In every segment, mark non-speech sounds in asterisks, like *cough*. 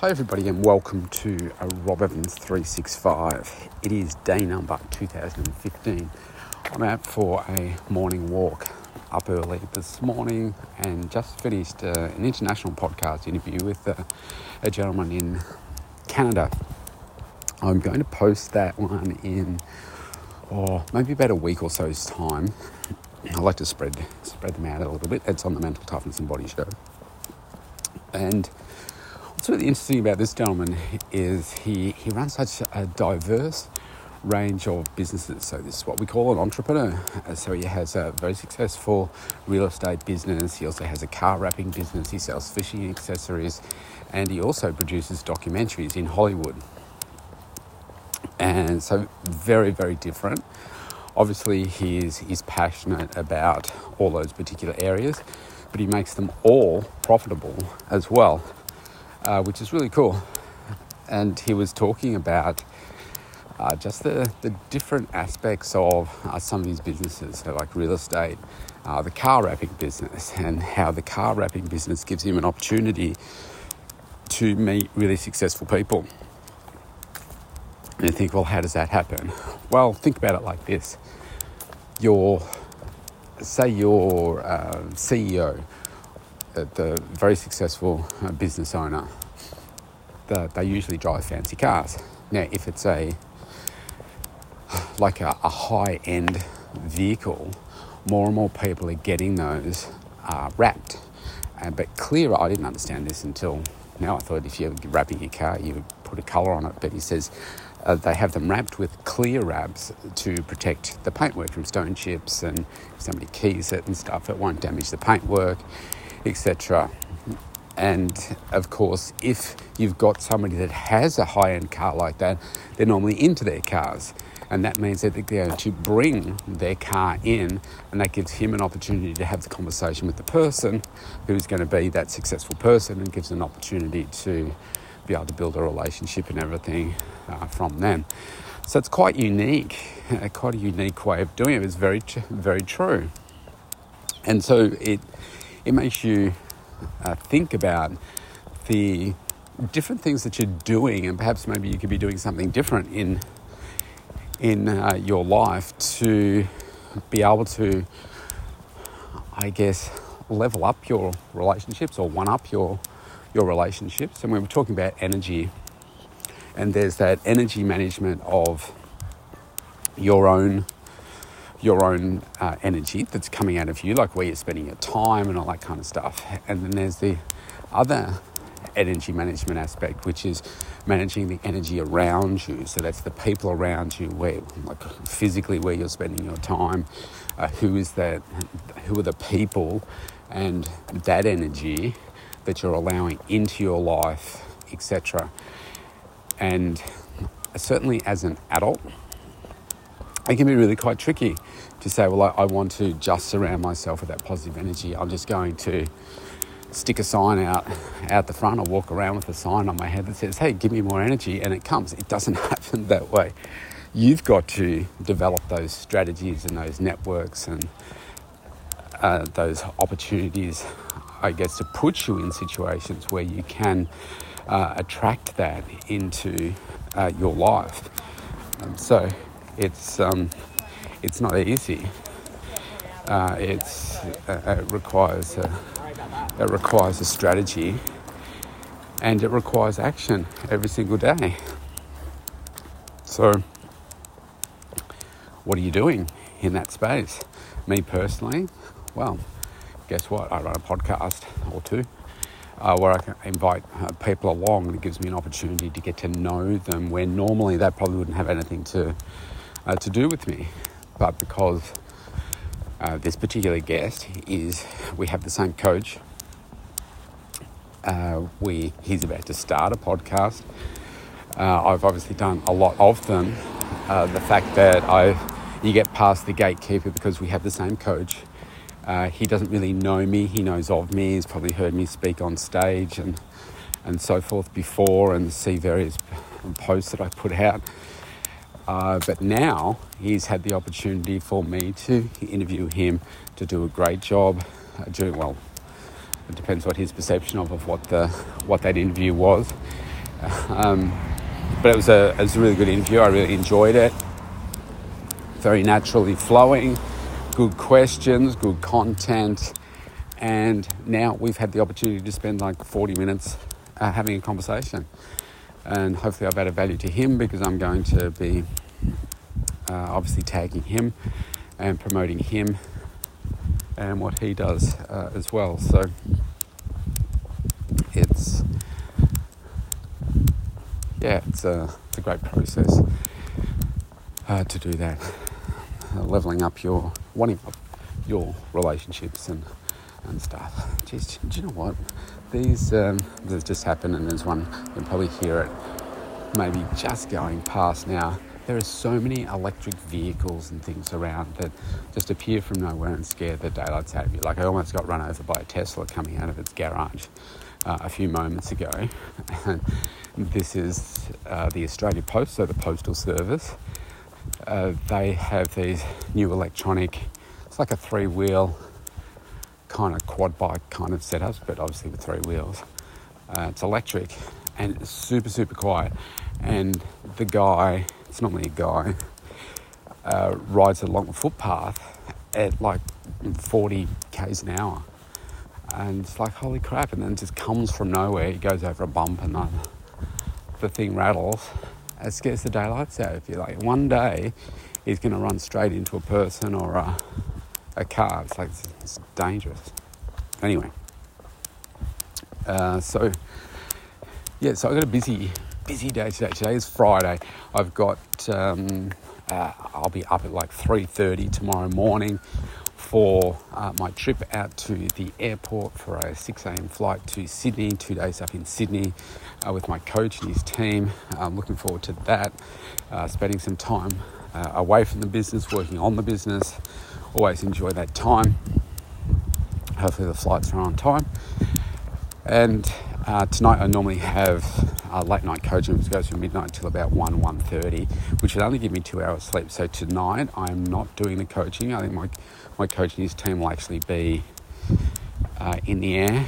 Hi, everybody, and welcome to a Rob Evans 365. It is day number 2015. I'm out for a morning walk up early this morning and just finished uh, an international podcast interview with uh, a gentleman in Canada. I'm going to post that one in, or oh, maybe about a week or so's time. I like to spread spread them out a little bit. It's on the Mental Toughness and Body Show. And what's really interesting about this gentleman is he, he runs such a diverse range of businesses. So this is what we call an entrepreneur. Uh, so he has a very successful real estate business. He also has a car wrapping business. He sells fishing accessories, and he also produces documentaries in Hollywood. And so very very different. Obviously, he's he's passionate about all those particular areas, but he makes them all profitable as well, uh, which is really cool. And he was talking about uh, just the, the different aspects of uh, some of these businesses, so like real estate, uh, the car wrapping business, *laughs* and how the car wrapping business gives him an opportunity to meet really successful people. And you think, well, how does that happen? Well, think about it like this: your, say, your uh, CEO, uh, the very successful uh, business owner, the, they usually drive fancy cars. Now, if it's a like a, a high end vehicle, more and more people are getting those uh, wrapped. Uh, but clearer, I didn't understand this until now. I thought if you're wrapping your car, you would put a colour on it. But he says uh, they have them wrapped with clear wraps to protect the paintwork from stone chips and if somebody keys it and stuff, it won't damage the paintwork, etc. And of course, if you've got somebody that has a high end car like that, they're normally into their cars and that means that they're going to bring their car in, and that gives him an opportunity to have the conversation with the person who's going to be that successful person, and gives an opportunity to be able to build a relationship and everything uh, from them. So it's quite unique, uh, quite a unique way of doing it. It's very, very true, and so it it makes you uh, think about the different things that you're doing, and perhaps maybe you could be doing something different in in uh, your life to be able to, I guess, level up your relationships or one up your your relationships. And we were talking about energy, and there's that energy management of your own your own uh, energy that's coming out of you, like where you're spending your time and all that kind of stuff. And then there's the other energy management aspect, which is managing the energy around you. So that's the people around you, where like physically where you're spending your time, uh, who is that, who are the people, and that energy that you're allowing into your life, etc. And certainly as an adult, it can be really quite tricky to say, well, I, I want to just surround myself with that positive energy. I'm just going to stick a sign out out the front or walk around with a sign on my head that says, hey, give me more energy, and it comes. It doesn't *laughs* happen that way. You've got to develop those strategies and those networks and uh, those opportunities, I guess, to put you in situations where you can uh, attract that into uh, your life. Um, so it's, um, it's not easy. Uh, it's, uh, it requires a, it requires a strategy and it requires action every single day. So, what are you doing in that space? Me personally, well, guess what? I run a podcast or two uh, where I can invite uh, people along it gives me an opportunity to get to know them where normally that probably wouldn't have anything to, uh, to do with me. But because uh, this particular guest is, we have the same coach uh, we he's about to start a podcast. Uh, I've obviously done a lot of them. Uh, the fact that I you get past the gatekeeper because we have the same coach. Uh, he doesn't really know me. He knows of me. He's probably heard me speak on stage and and so forth before, and see various posts that I put out. Uh, but now he's had the opportunity for me to interview him to do a great job, uh, doing well it depends what his perception of, of what the what that interview was. *laughs* Um, but it was a it was a really good interview. I really enjoyed it. Very naturally flowing, good questions, good content, and now we've had the opportunity to spend like 40 minutes uh, having a conversation. And hopefully, I've added value to him because I'm going to be uh, obviously tagging him and promoting him and what he does uh, as well. So it's yeah, it's a, it's a great process uh, to do that. Leveling up your, wanting up your relationships and, and stuff. Do you know what? These, um, this just happened and there's one, you can probably hear it maybe just going past now. There are so many electric vehicles and things around that just appear from nowhere and scare the daylights out of you. Like I almost got run over by a Tesla coming out of its garage uh, a few moments ago. *laughs* This is uh, the Australia Post, so the Postal Service. Uh, they have these new electronic, it's like a three wheel kind of quad bike kind of setups, but obviously with three wheels. Uh, it's electric and it's super, super quiet. And the guy, it's normally a guy, uh, rides along the footpath at like 40 k's an hour. And it's like, holy crap. And then it just comes from nowhere. He goes over a bump and I, the thing rattles, it scares the daylights out of you. Like one day, he's going to run straight into a person or a, a car. It's like it's, dangerous. Anyway, uh, so yeah, so I got a busy, busy day today. Today is Friday. I've got um, uh, I'll be up at like three thirty tomorrow morning for uh, my trip out to the airport for a 6 a.m. flight to Sydney, two days up in Sydney uh, with my coach and his team. I'm looking forward to that, uh, spending some time uh, away from the business, working on the business. Always enjoy that time. Hopefully, the flights are on time. And uh, tonight I normally have uh, late night coaching, which goes from midnight till about 1, 1.30, which would only give me two hours sleep. So tonight I'm not doing the coaching. I think my, my coaching his team will actually be uh, in the air,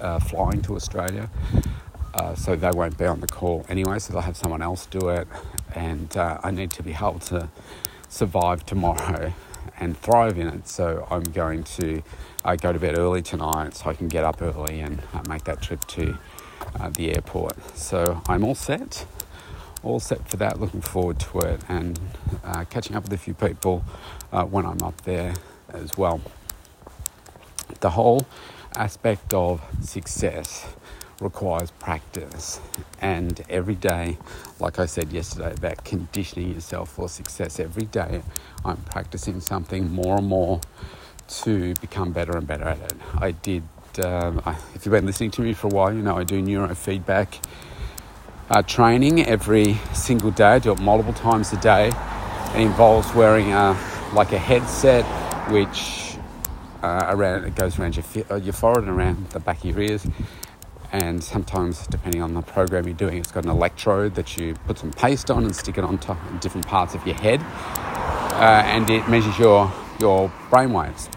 uh, flying to Australia. Uh, so they won't be on the call anyway, so they'll have someone else do it. And uh, I need to be able to survive tomorrow and thrive in it. So I'm going to uh, go to bed early tonight so I can get up early and uh, make that trip to uh, the airport. So I'm all set, all set for that. Looking forward to it and uh, catching up with a few people uh, when I'm up there as well. The whole aspect of success requires practice. And every day, like I said yesterday about conditioning yourself for success, every day I'm practicing something more and more to become better and better at it. I did, um, I, if you've been listening to me for a while, you know I do neurofeedback uh, training every single day. I do it multiple times a day. It involves wearing a, like a headset, which uh, around it goes around your, uh, your forehead and around the back of your ears and sometimes depending on the program you're doing it's got an electrode that you put some paste on and stick it on top different parts of your head uh, and it measures your your brain waves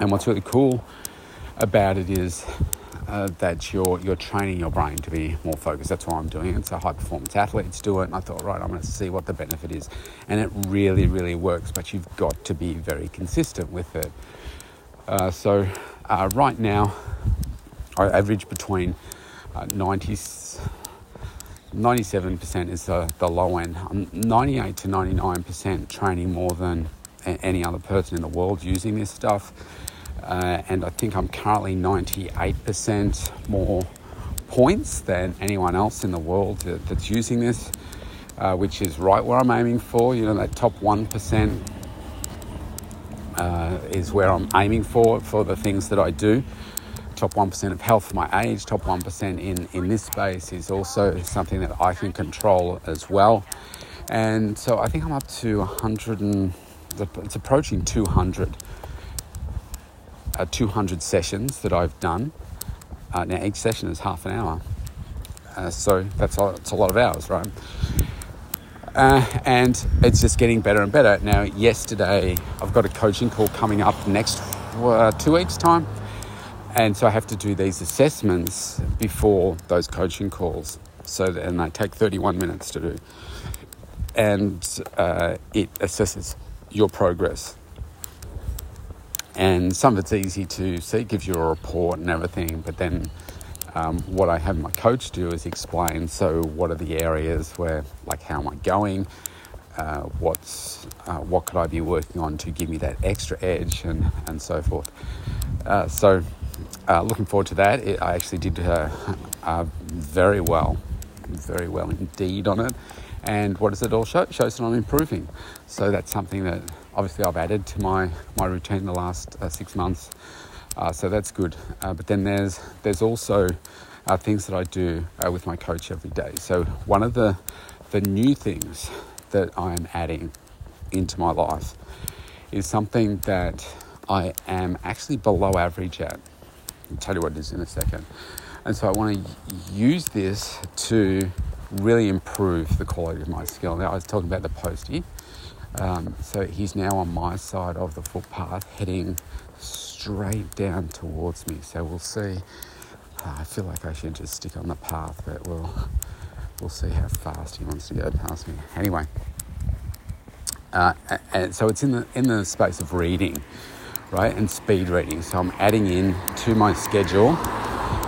and what's really cool about it is uh, that you're you're training your brain to be more focused. That's why I'm doing it. So high performance athletes do it, and I thought, right, I'm going to see what the benefit is, and it really, really works. But you've got to be very consistent with it. Uh, so uh, right now, I average between uh, 90, 97% is the, the low end. I'm 98 to 99% training more than any other person in the world using this stuff. Uh, and I think I'm currently 98% more points than anyone else in the world that, that's using this, uh, which is right where I'm aiming for. You know, that top 1% uh, is where I'm aiming for for the things that I do top 1% of health my age, top 1% in, in this space is also something that I can control as well. And so I think I'm up to 100 and it's approaching 200, uh, 200 sessions that I've done. Uh, now each session is half an hour. Uh, so that's a, that's a lot of hours, right? Uh, and it's just getting better and better. Now, yesterday, I've got a coaching call coming up next uh, two weeks' time and so I have to do these assessments before those coaching calls. So, and they take 31 minutes to do. And uh, it assesses your progress. And some of it's easy to see, gives you a report and everything, but then um, what I have my coach do is explain so, what are the areas where, like, how am I going? Uh, what's uh, what could I be working on to give me that extra edge and, and so forth. Uh, so uh, looking forward to that. It, I actually did uh, uh, very well, very well indeed on it. And what does it all show? It shows that I'm improving. So that's something that obviously I've added to my, my routine the last uh, six months. Uh, so that's good. But then there's there's also things that I do with my coach every day. So one of the the new things that I am adding into my life is something that I am actually below average at. I'll tell you what it is in a second. And so I want to use this to really improve the quality of my skill. Now, I was talking about the postie. Um, so he's now on my side of the footpath, heading straight down towards me. So we'll see. Uh, I feel like I should just stick on the path, but we'll we'll see how fast he wants to go past me. Anyway, uh, and so it's in the in the space of reading right, and speed reading. So I'm adding in to my schedule,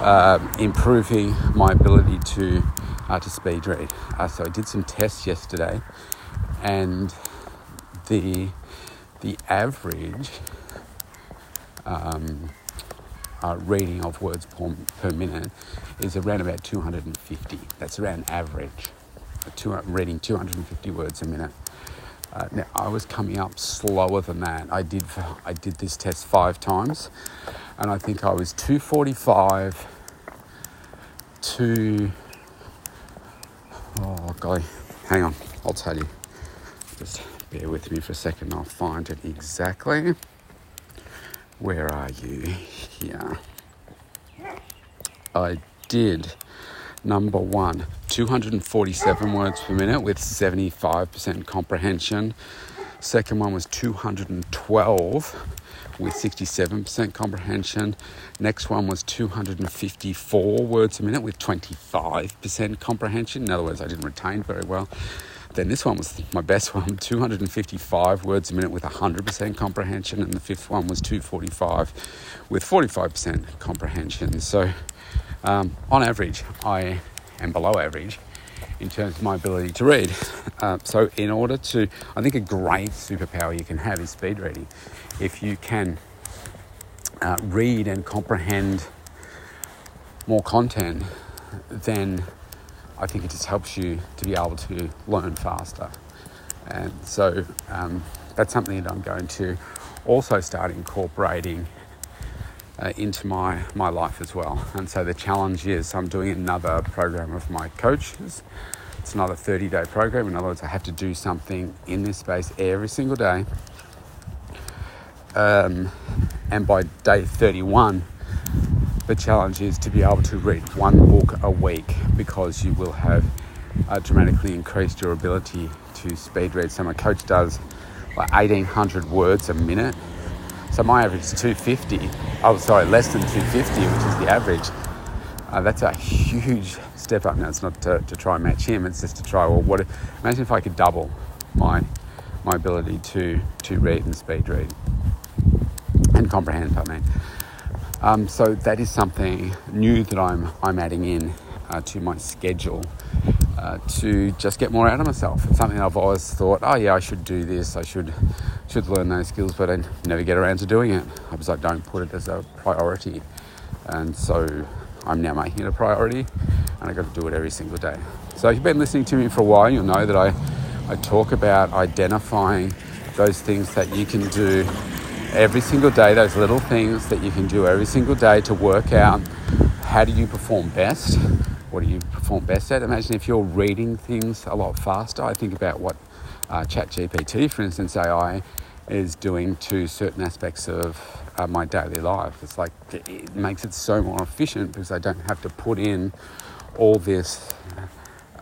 uh, improving my ability to uh, to speed read. Uh, so I did some tests yesterday, and the the average um, uh, reading of words per, per, minute is around about 250. That's around average. Two, reading 250 words a minute. Uh, now I was coming up slower than that. I did I did this test five times, and I think I was 245 to oh golly, hang on, I'll tell you. Just bear with me for a second. I'll find it exactly. Where are you? Here. I did number one 247 words per minute with 75% comprehension. Second one was 212 with 67% comprehension. Next one was 254 words a minute with 25% comprehension. In other words, I didn't retain very well. Then this one was my best *laughs* one 255 words a minute with 100% comprehension. And the fifth one was 245 with 45% comprehension. So, um, on average, I am below average in terms of my ability to read. *laughs* Uh, so, in order to, I think a great superpower you can have is speed reading. If you can uh, read and comprehend more content, then I think it just helps you to be able to learn faster. And so um, that's something that I'm going to also start incorporating uh, into my, my life as well. And so the challenge is I'm doing another program of my coaches. It's another 30 day program. In other words, I have to do something in this space every single day. Um, and by day 31, the challenge is to be able to read one book a week because you will have uh, dramatically increased your ability to speed read. So my coach does like 1800 words a minute so my average is 250. Oh, sorry, less than 250, which is the average. Uh, that's a huge step up. Now it's not to, to, try and match him. It's just to try. Well, what? Imagine if I could double my my ability to to read and speed read and comprehend. I mean, um, so that is something new that I'm I'm adding in uh, to my schedule uh, to just get more out of myself. It's something I've always thought, oh yeah, I should do this. I should should learn those skills, but I never get around to doing it I because I don't put it as a priority. And so I'm now making it a priority, and I got to do it every single day. So if you've been listening to me for a while, you'll know that I I talk about identifying those things that you can do every single day. Those little things that you can do every single day to work out how do you perform best what do you perform best at? Imagine if you're reading things a lot faster. I think about what uh, ChatGPT, for instance, AI, is doing to certain aspects of uh, my daily life. It's like it makes it so more efficient because I don't have to put in all this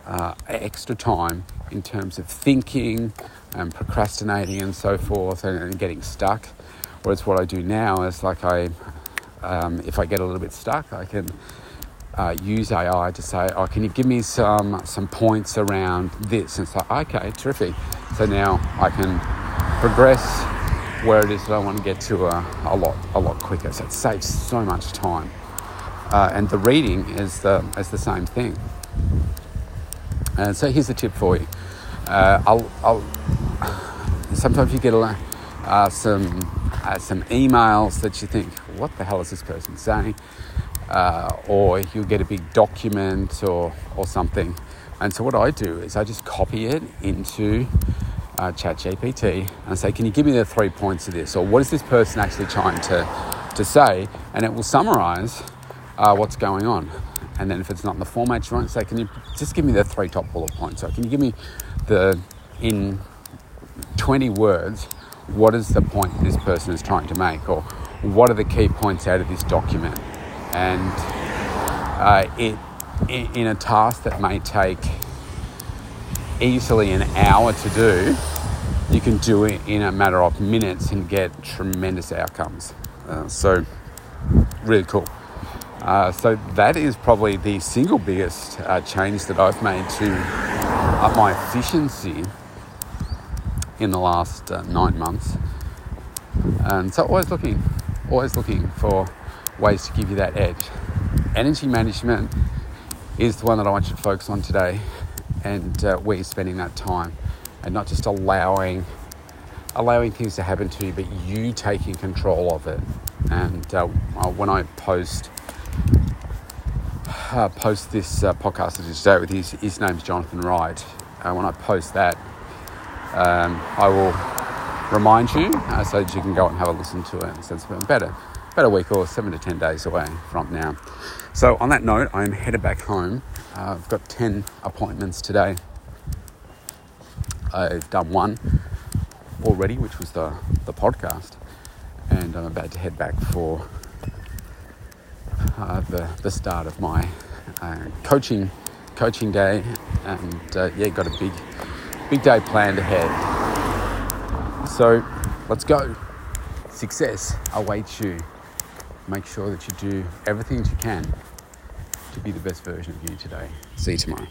uh, extra time in terms of thinking and procrastinating and so forth and, and getting stuck. Whereas what I do now is like I um, if I get a little bit stuck, I can uh, use AI to say, "Oh, can you give me some some points around this?" And it's like, "Okay, terrific." So now I can progress where it is that I want to get to a, a lot a lot quicker. So it saves so much time. Uh, and the reading is the is the same thing. And so here's a tip for you. Uh, I'll, I'll, sometimes you get a, uh, some uh, some emails that you think, what the hell is this person saying? Uh, or you'll get a big document or or something. And so what I do is I just copy it into uh, ChatGPT and say, can you give me the three points of this? Or what is this person actually trying to, to say? And it will summarize uh, what's going on. And then if it's not in the format you want, say, can you just give me the three top bullet points? Or can you give me the, in 20 words, what is the point this person is trying to make? Or what are the key points out of this document? And uh, it, in a task that may take easily an hour to do, you can do it in a matter of minutes and get tremendous outcomes. Uh, so, really cool. Uh, so, that is probably the single biggest uh, change that I've made to up my efficiency in the last uh, nine months. And so, always looking, always looking for ways to give you that edge. Energy management is the one that I want you to focus on today and uh, where you're spending that time and not just allowing allowing things to happen to you but you taking control of it. And uh, when I post uh, post this uh, podcast today with his, his name's Jonathan Wright. Uh, when I post that um, I will remind you uh, so that you can go and have a listen to it so it's been better about a week or seven to ten days away from now so on that note I'm headed back home uh, I've got 10 appointments today. I've done one already, which was the, the podcast, and I'm about to head back for uh, the, the start of my uh, coaching coaching day, and uh, yeah, got a big big day planned ahead. So let's go. Success awaits you. Make sure that you do everything that you can to be the best version of you today. See you tomorrow.